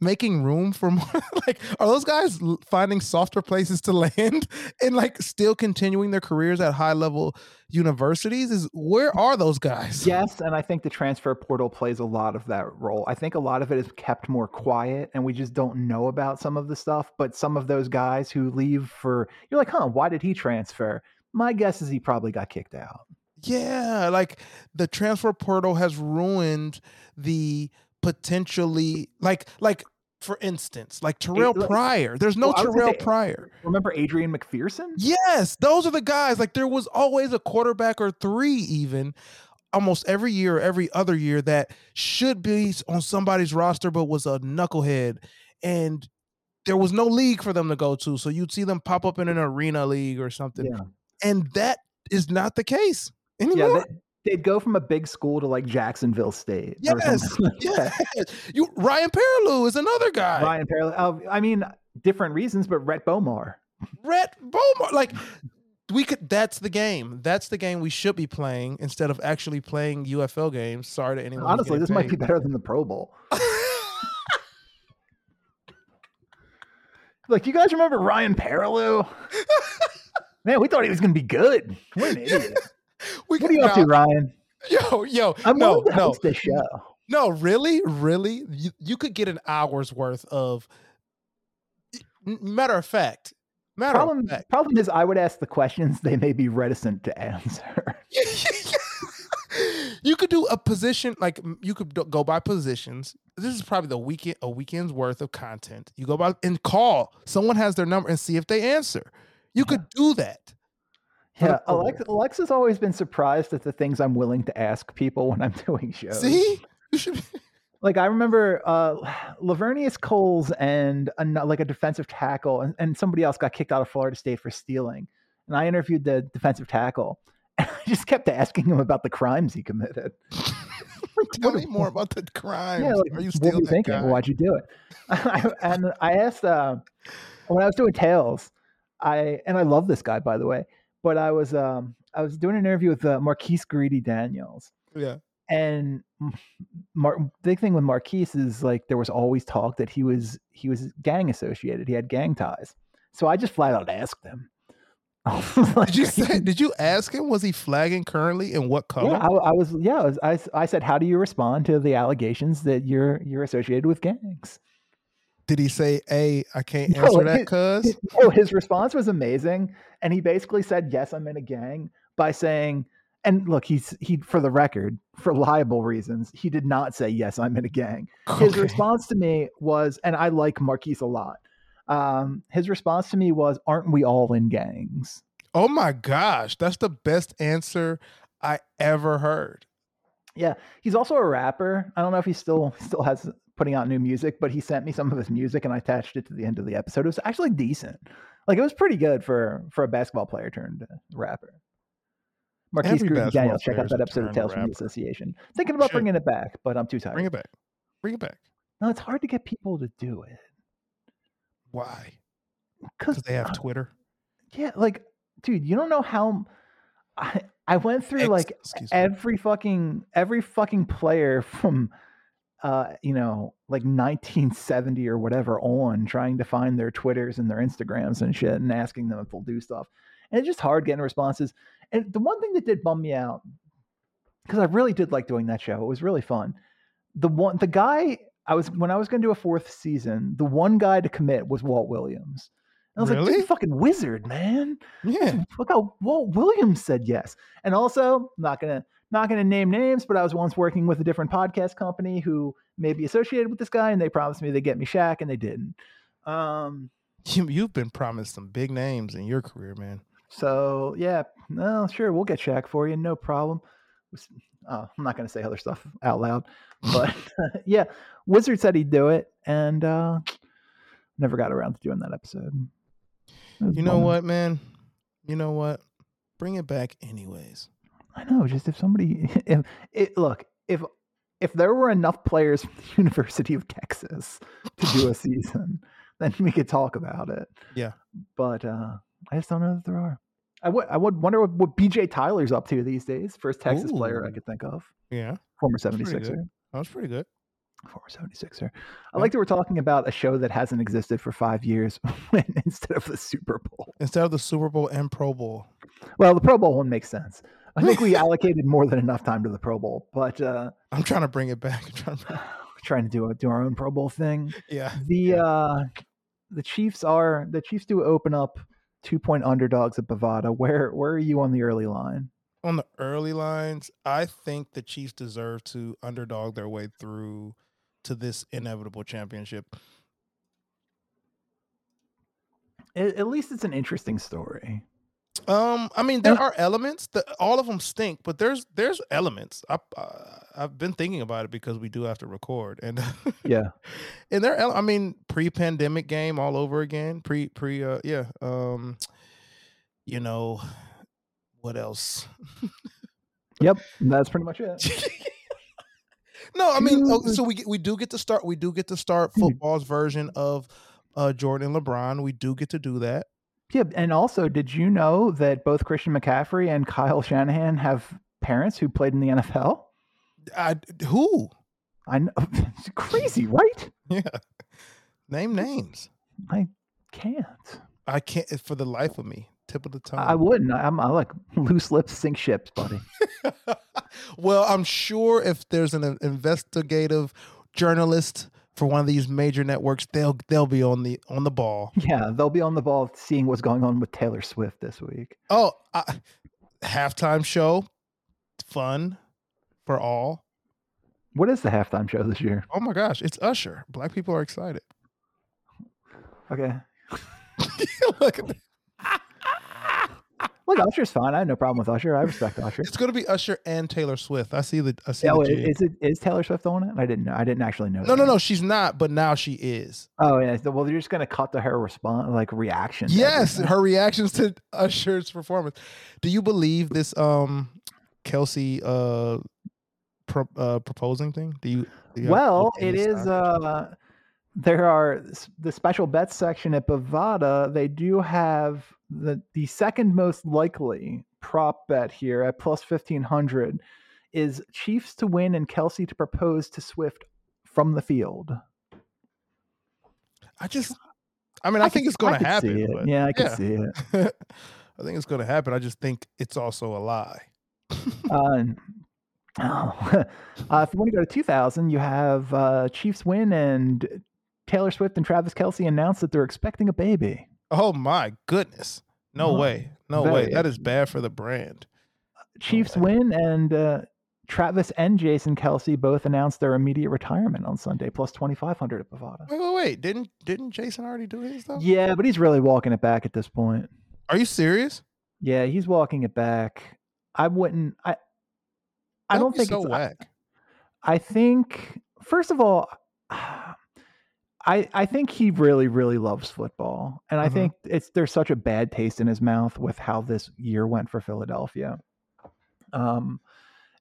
making room for more? like, are those guys finding softer places to land and like still continuing their careers at high level universities? Is where are those guys? Yes, and I think the transfer portal plays a lot of that role. I think a lot of it is kept more quiet, and we just don't know about some of the stuff. But some of those guys who leave for, you're like, huh, why did he transfer? My guess is he probably got kicked out. Yeah, like the transfer portal has ruined the potentially like like for instance, like Terrell like- Pryor. There's no Well, I was gonna Terrell say- Pryor. Remember Adrian McPherson? Yes, those are the guys. Like there was always a quarterback or three, even almost every year or every other year that should be on somebody's roster, but was a knucklehead. And there was no league for them to go to. So you'd see them pop up in an arena league or something. Yeah. And that is not the case Yeah, anymore. They, they'd go from a big school to like Jacksonville State. Yes, like yes. You Ryan Perrilloux is another guy. Ryan Perrilloux. Uh, I mean, different reasons, but Rhett Bomar. Rhett Bomar. Like we could. That's the game. That's the game we should be playing instead of actually playing UFL games. Sorry to anyone. Honestly, this might be better than the Pro Bowl. Like, you guys remember Ryan Perrilloux? Man, we thought he was going to be good. What an idiot. we What are you up to, Ryan? Yo, yo. I'm no, to no, this show. no. Really, really. You, you could get an hour's worth of. Matter of fact. Matter Problem, of fact. problem is, I would ask the questions they may be reticent to answer. you could do a position like you could go by positions. This is probably the weekend a weekend's worth of content. You go by and call. Someone has their number and see if they answer. You could do that. For the Yeah, Pro Alex, Alexa's always been surprised at the things I'm willing to ask people when I'm doing shows. See, like I remember uh Laveranues Coles and a, like a defensive tackle and, and somebody else got kicked out of Florida State for stealing. And I interviewed the defensive tackle. And I just kept asking him about the crimes he committed. Tell me more about the crime. Yeah, like, Are you what still were you that thinking? guy? Why'd you do it? and I asked uh, when I was doing Tales, I and I love this guy by the way, but I was um I was doing an interview with uh, Marquis Greedy Daniels. Yeah. and Mar- big thing with Marquis is like there was always talk that he was he was gang associated. He had gang ties. So I just flat out asked him. Like, Did you say? Did you ask him? Was he flagging currently and what color? Yeah, I, I was. Yeah, I, was, I, I said, how do you respond to the allegations that you're you're associated with gangs? Did he say, "Hey, I can't No, answer that, cuz"? Oh, his response was amazing, and he basically said, "Yes, I'm in a gang," by saying, and look, he's he for the record, for liable reasons, he did not say, "Yes, I'm in a gang." His response to me was, and I like Marquis a lot. Um, his response to me was, "Aren't we all in gangs?" Oh my gosh, that's the best answer I ever heard. Yeah, he's also a rapper. I don't know if he still still has putting out new music, but he sent me some of his music and I attached it to the end of the episode. It was actually decent. Like it was pretty good for for a basketball player turned uh, rapper. Marquis Every Greedy basketball Daniels, check out that episode of Tales from the. Association. Thinking about Should. bringing it back, but I'm too tired. Bring it back. Bring it back. No, it's hard to get people to do it Why? because they have Twitter. yeah, like dude, you don't know how I I went through X- like excuse me. every fucking every fucking player from uh you know like 1970 or whatever on trying to find their twitters and their instagrams and shit and asking them if they'll do stuff and it's just hard getting responses and the one thing that did bum me out because i really did like doing that show it was really fun the one the guy i was when i was going to do a fourth season the one guy to commit was walt williams and i was like Really? dude fucking wizard man yeah. Look how Walt Williams said yes. And also, I'm not gonna not going to name names, but I was once working with a different podcast company who may be associated with this guy, and they promised me they'd get me Shaq, and they didn't. Um, You, you've been promised some big names in your career, man. so yeah, no, sure, we'll get Shaq for you, no problem. Oh, I'm not going to say other stuff out loud, but yeah, Wizard said he'd do it, and uh, never got around to doing that episode. Was You know what, man? You know what? Bring it back anyways. I know. Just if somebody, if it look, if if there were enough players from the University of Texas to do a season, then we could talk about it. Yeah. But uh I just don't know that there are. I would I would wonder what, what BJ Tyler's up to these days. First Texas player I could think of. Yeah, Former pretty 76er. that was pretty good. Former 76er. I like that we're talking about a show that hasn't existed for five years instead of the Super Bowl. Instead of the Super Bowl and Pro Bowl. Well, the Pro Bowl one makes sense. I think we allocated more than enough time to the Pro Bowl, but uh I'm trying to bring it back. I'm trying to bring- trying to do a, do our own Pro Bowl thing. yeah. The uh the Chiefs are the Chiefs do open up two point underdogs at Bovada. Where where are you on the early line? On the early lines, I think the Chiefs deserve to underdog their way through to this inevitable championship. At, at least it's an interesting story. Um, I mean, there are elements. that all of them stink, but there's there's elements. I uh, I've been thinking about it because we do have to record, and Yeah. and there. I mean, pre-pandemic game all over again. Pre pre uh yeah. Um, you know, what else? Yep. That's pretty much it. no, I mean, oh, so we get, we do get to start. We do get to start football's version of uh Jordan and LeBron. We do get to do that. Yeah, and also, did you know that both Christian McCaffrey and Kyle Shanahan have parents who played in the NFL? I who? I know, it's crazy, right? Yeah, name names. I can't. I can't for the life of me. Tip of the tongue. I wouldn't. I'm I like loose lips sink ships, buddy. well, I'm sure if there's an investigative journalist for one of these major networks, they'll they'll be on the on the ball. Yeah, they'll be on the ball seeing what's going on with Taylor Swift this week. Oh, I, halftime show, fun for all. What is the halftime show this year? Oh my gosh, it's Usher. Black people are excited. Okay. Look at that. Look, Usher's fine. I have no problem with Usher. I respect Usher. It's going to be Usher and Taylor Swift. I see the I see Oh, the is it is Taylor Swift on it? I didn't know. I didn't actually know. No, no, that. no, she's not, but now she is. Oh yeah. Well, you're just gonna cut to her response, like reaction. Yes, her reactions to Usher's performance. Do you believe this um Kelce uh, pro- uh proposing thing? Do you? do you Well, it is. uh There are the special bets section at Bovada. They do have the the second most likely prop bet here at plus fifteen hundred is Chiefs to win and Kelce to propose to Swift from the field. I just, I mean, I, think could- it's going to happen. see it. but- Yeah, I can yeah. see it. I think it's going to happen. I just think it's also a lie. Uh, oh, uh, if you want to go to 2000, you have uh, Chiefs win and Taylor Swift and Travis Kelce announced that they're expecting a baby. Oh my goodness! No Oh, way! No way! very That is bad for the brand. Chiefs way. win and uh, Travis and Jason Kelce both announced their immediate retirement on Sunday, plus 2,500 at Bovada. Wait, wait, wait! Didn't didn't Jason already do his though? Yeah, but he's really walking it back at this point. Are you serious? Yeah, he's walking it back. I wouldn't. I. I That'd don't think so it's. I- I think first of all, I I think he really really loves football, and I Mhm. think it's there's such a bad taste in his mouth with how this year went for Philadelphia. Um,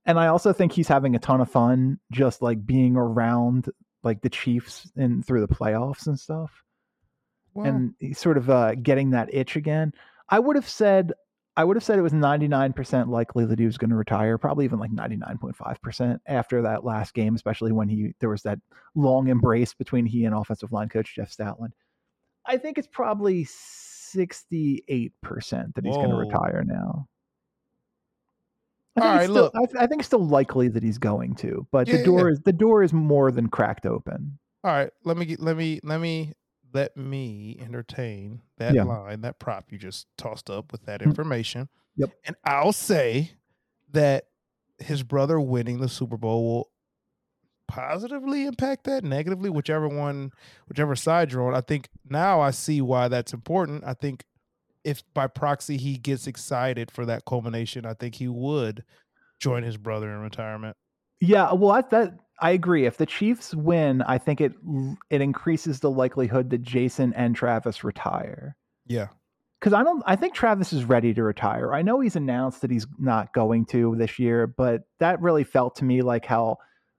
and I also think he's having a ton of fun just like being around like the Chiefs and through the playoffs and stuff, and he's sort of uh, getting that itch again. I would have said. I would have said it was 99% likely that he was going to retire, probably even like 99.5% after that last game, especially when he there was that long embrace between he and offensive line coach Jeff Stoutland. I think it's probably 68% that he's going to retire now. I All right, still, look. I, I think it's still likely that he's going to, but Yeah, the door yeah. is the door is more than cracked open. all right. Let me. Let me. Let me. Let me entertain that Yeah. line, that prop you just tossed up with that Mhm. information. Yep. And I'll say that his brother winning the Super Bowl will positively impact that, negatively, whichever one, whichever side you're on. I think now I see why that's important. I think if by proxy he gets excited for that culmination, I think he would join his brother in retirement. Yeah, well, I, that I agree. If the Chiefs win, I think it it increases the likelihood that Jason and Travis retire. Yeah, because I don't. I think Travis is ready to retire. I know he's announced that he's not going to this year, but that really felt to me like how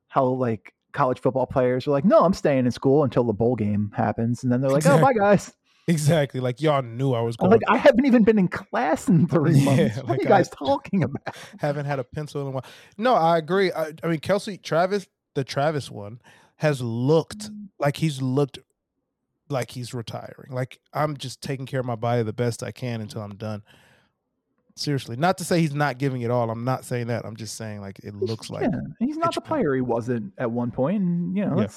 how like college football players are like, no, I'm staying in school until the bowl game happens, and then they're like, exactly. oh, bye guys. Exactly. Like y'all knew I was going. Like I haven't even been in class in three months. what like are you guys I talking about? Haven't had a pencil in a while. No, I agree. I, I mean, Kelce Travis, the Travis one, has looked like he's looked like he's retiring. Like I'm just taking care of my body the best I can until I'm done. Seriously, not to say he's not giving it all. I'm not saying that. I'm just saying like it looks like he's not the player he wasn't at one point, and you know, yeah.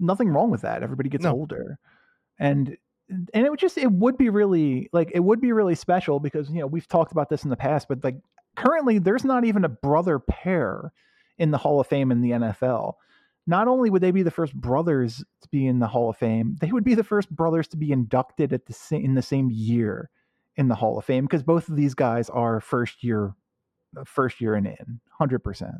nothing wrong with that. Everybody gets no. older, and and it would just it would be really like it would be really special because you know we've talked about this in the past, but like currently there's not even a brother pair in the Hall of Fame in the NFL not only would they be the first brothers to be in the Hall of Fame, they would be the first brothers to be inducted at the same, in the same year in the Hall of Fame because both of these guys are first year, uh, first year and in, hundred percent.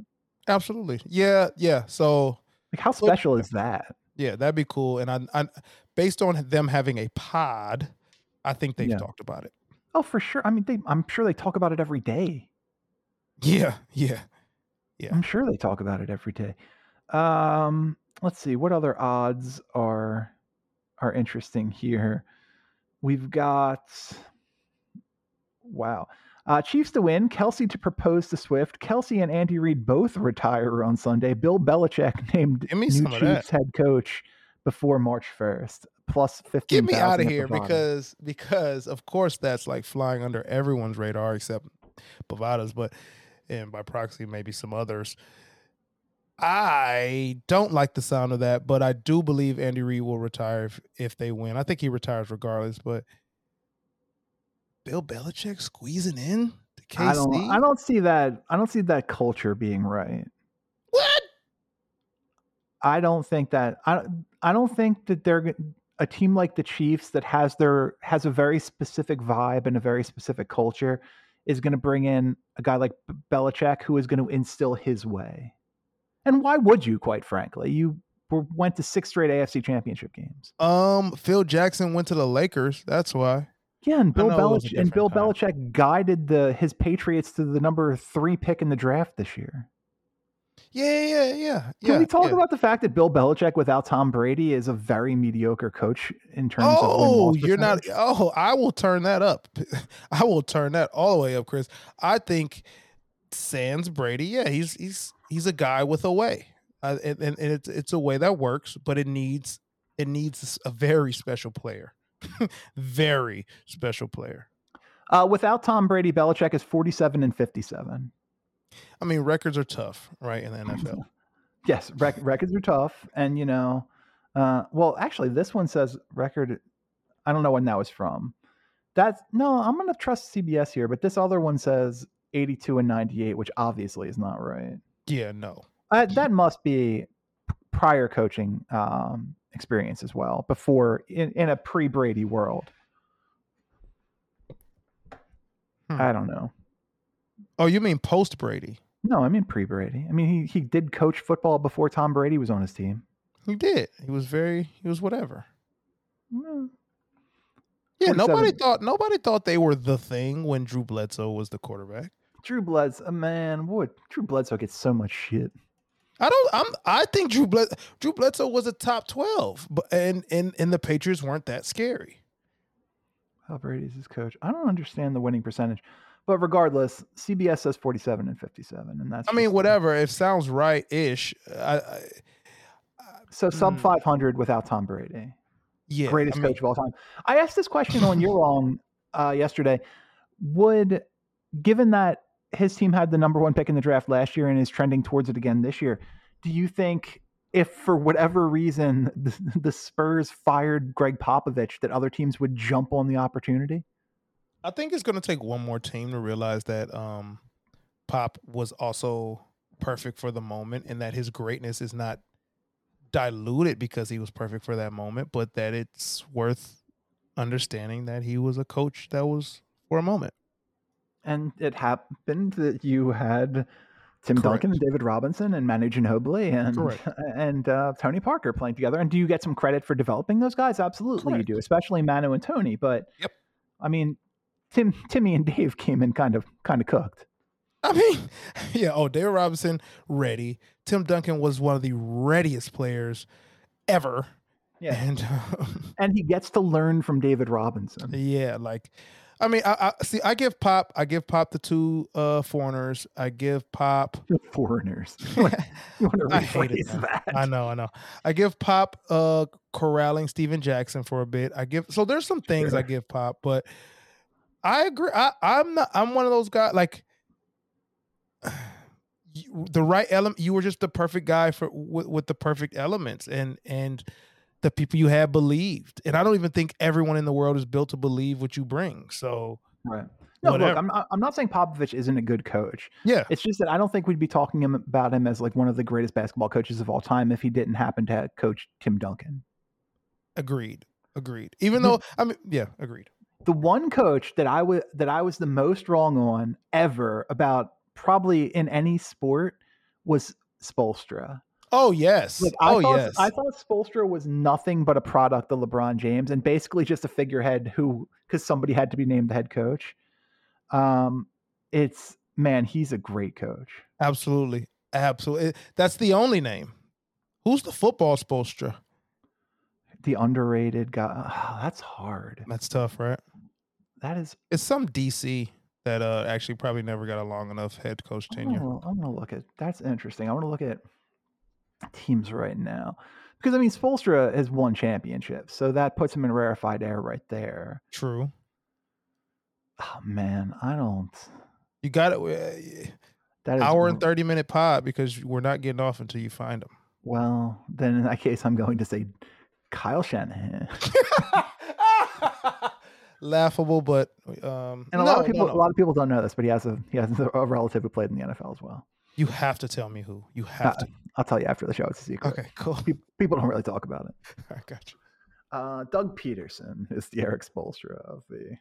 Absolutely, yeah, yeah. So, like, how special look, is that? Yeah, that'd be cool. And I, I, based on them having a pod, I think they've yeah. talked about it. Oh, for sure. I mean, they, I'm sure they talk about it every day. Yeah, yeah, yeah. I'm sure they talk about it every day. Um, let's see what other odds are are interesting here. We've got wow. Uh, Chiefs to win, Kelce to propose to Swift. Kelce and Andy Reid both retire on Sunday. Bill Belichick named new Chiefs head coach before March 1st, plus 15. Get me out of here because because of course that's like flying under everyone's radar except Bovada's, but and by proxy maybe some others. I don't like the sound of that, but I do believe Andy Reid will retire if, if they win. I think he retires regardless, but Bill Belichick squeezing in to KC? I don't I don't see that I don't see that culture being right. What? I don't think that I I don't think that they're a team like the Chiefs that has their has a very specific vibe and a very specific culture is going to bring in a guy like Belichick who is going to instill his way. And why would you, quite frankly? You went to six straight AFC championship games. Um, Phil Jackson went to the Lakers. That's why. Yeah, and Bill Belichick and Bill time. Belichick guided the his Patriots to the number three pick in the draft this year. Yeah, yeah, yeah. Can we talk yeah. about the fact that Bill Belichick without Tom Brady is a very mediocre coach in terms oh, of Oh, you're not oh, I will turn that up. I will turn that all the way up, Chris. I think Sans Brady, yeah, he's he's he's a guy with a way, uh, and, and, and it's it's a way that works, but it needs it needs a very special player, very special player. Uh, without Tom Brady, Belichick is forty-seven and fifty-seven. I mean, records are tough, right? In the NFL. yes, rec- records are tough, and you know, uh, well, actually, this one says record. I don't know when that was from. That's no, I'm gonna trust CBS here, but this other one says 82 and 98, which obviously is not right. Yeah, no. Uh, that must be prior coaching um, experience as well, before in, in a pre Brady world. Hmm. I don't know. Oh, you mean post Brady? No, I mean pre Brady. I mean he he did coach football before Tom Brady was on his team. He did. He was very. He was whatever. Mm. Yeah, nobody thought nobody thought they were the thing when Drew Bledsoe was the quarterback. Drew Bledsoe, man, what Drew Bledsoe gets so much shit. I don't. I'm. I think Drew Bled, Drew Bledsoe was a top twelve, but and and and the Patriots weren't that scary. How Brady's his coach. I don't understand the winning percentage, but regardless, CBS says forty-seven and fifty-seven, and that's. I mean, whatever. It sounds right ish. So sub mm. five hundred without Tom Brady. Yeah, greatest I mean, coach of all time. I asked this question on your own uh, yesterday. Would given that his team had the number one pick in the draft last year and is trending towards it again this year. Do you think if for whatever reason the, the Spurs fired Gregg Popovich, that other teams would jump on the opportunity? I think it's going to take one more team to realize that um, Pop was also perfect for the moment and that his greatness is not diluted because he was perfect for that moment, but that it's worth understanding that he was a coach that was for a moment. And it happened that you had Tim Correct. Duncan and David Robinson and Manu Ginobili and Correct. and uh, Tony Parker playing together. And do you get some credit for developing those guys? Absolutely, Correct. you do, especially Manu and Tony. But Yep. I mean, Tim, Timmy, and Dave came in kind of kind of cooked. I mean, yeah. Oh, David Robinson ready. Tim Duncan was one of the readiest players ever. Yeah. And um, And he gets to learn from David Robinson. yeah, like, I mean, I, I see. I give Pop. I give Pop the two uh foreigners. I give Pop. The foreigners. You want to I hate it. rephrase man. that? I know, I know. I give Pop uh corralling Stephen Jackson for a bit. I give so there's some things I give Pop, but I agree. I, I'm not I'm one of those guys like you, the right element you were just the perfect guy for with, with the perfect elements and and the people you had believed. And I don't even think everyone in the world is built to believe what you bring. So Right. No, look, I'm not- I'm not saying Popovich isn't a good coach. yeah, It's just that I don't think we'd be talking about him as like one of the greatest basketball coaches of all time if he didn't happen to coach Tim Duncan. agreed. Agreed. Even though mm-hmm. I mean yeah, agreed. The one coach that I was that I was the most wrong on ever about probably in any sport was Spoelstra. Oh yes. Like I oh thought yes. I thought Spoelstra was nothing but a product of LeBron James and basically just a figurehead who because somebody had to be named the head coach. Um it's man, he's a great coach. Absolutely. Absolutely. That's the only name. Who's the football Spoelstra? The underrated guy. that's hard. That's tough, right? That is It's some DC that uh actually probably never got a long enough head coach I'm tenure. gonna, I'm gonna look at that's interesting. I want to look at teams right now because I mean Spoelstra has won championships, so that puts him in rarefied air right there. True. Oh man, I don't. You got it. That is Hour and 30 minute pod because we're not getting off until you find them. Well, then in that case, I'm going to say Kyle Shanahan. Laughable, but um And a no, lot of people, no. a lot of people don't know this, but he has a he has a relative who played in the NFL as well. You have to tell me who. You have Uh, to. I'll tell you after the show. It's a secret. Okay, cool. Pe- People don't really talk about it. I got you. Uh, Doug Pederson is the Erik Spoelstra of the.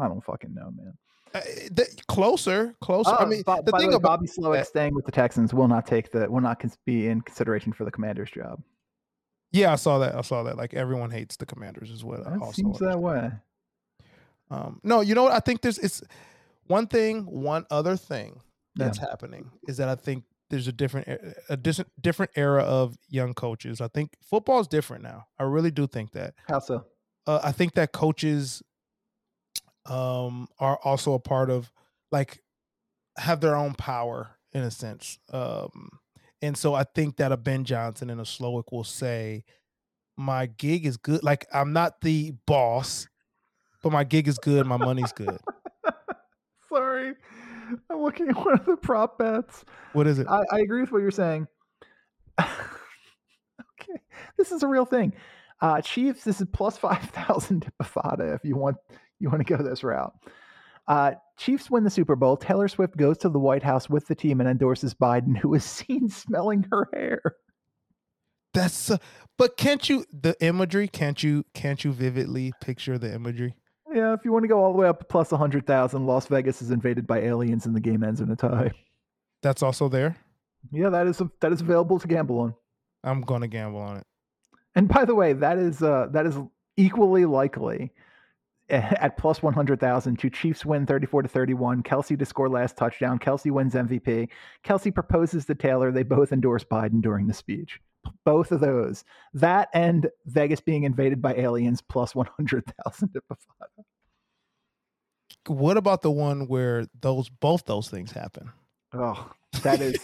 I don't fucking know, man. Uh, th- closer, closer. I Uh, mean, Bo- the by thing way, about Bobby Slowik that- staying with the Texans will not take the will not cons- be in consideration for the Commander's job. yeah, I saw that. I saw that. Like everyone hates the Commanders as well. Also seems that way. Um, no, you know what? I think there's it's one thing, one other thing Yeah. that's happening is that I think there's a different a different different era of young coaches. I think football is different now. I really do think that. How so? Uh, I think that coaches um are also a part of like have their own power in a sense. Um and so I think that a Ben Johnson and a Slowik will say my gig is good. Like I'm not the boss, but my gig is good, my money's good. Sorry, I'm looking at one of the prop bets. What is it? I, I agree with what you're saying. okay, this is a real thing. Uh, Chiefs, this is plus five thousand to Bovada if you want you want to go this route. Uh, Chiefs win the Super Bowl. Taylor Swift goes to the White House with the team and endorses Biden, who is seen smelling her hair. That's uh, but can't you the imagery? Can't you can't you vividly picture the imagery? Yeah, if you want to go all the way up to plus a hundred thousand, Las Vegas is invaded by aliens and the game ends in a tie. That's also there. Yeah, that is that is available to gamble on. I'm gonna gamble on it. And by the way, that is uh, that is equally likely at plus one hundred thousand to Chiefs win thirty four to thirty one. Kelce to score last touchdown. Kelce wins MVP. Kelce proposes to Taylor. They both endorse Biden during the speech. Both of those, that and Vegas being invaded by aliens, plus one hundred thousand to Bovada. What about the one where those both those things happen? Oh, that is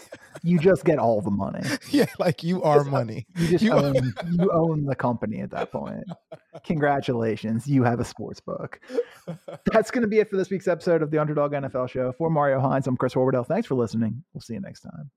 you just get all the money. yeah, like you are uh, money. You just You- own you own the company at that point. Congratulations, you have a sports book. That's going to be it for this week's episode of the Underdog NFL Show. For Mario Hines, I'm Chris Horwedel. Thanks for listening. We'll see you next time.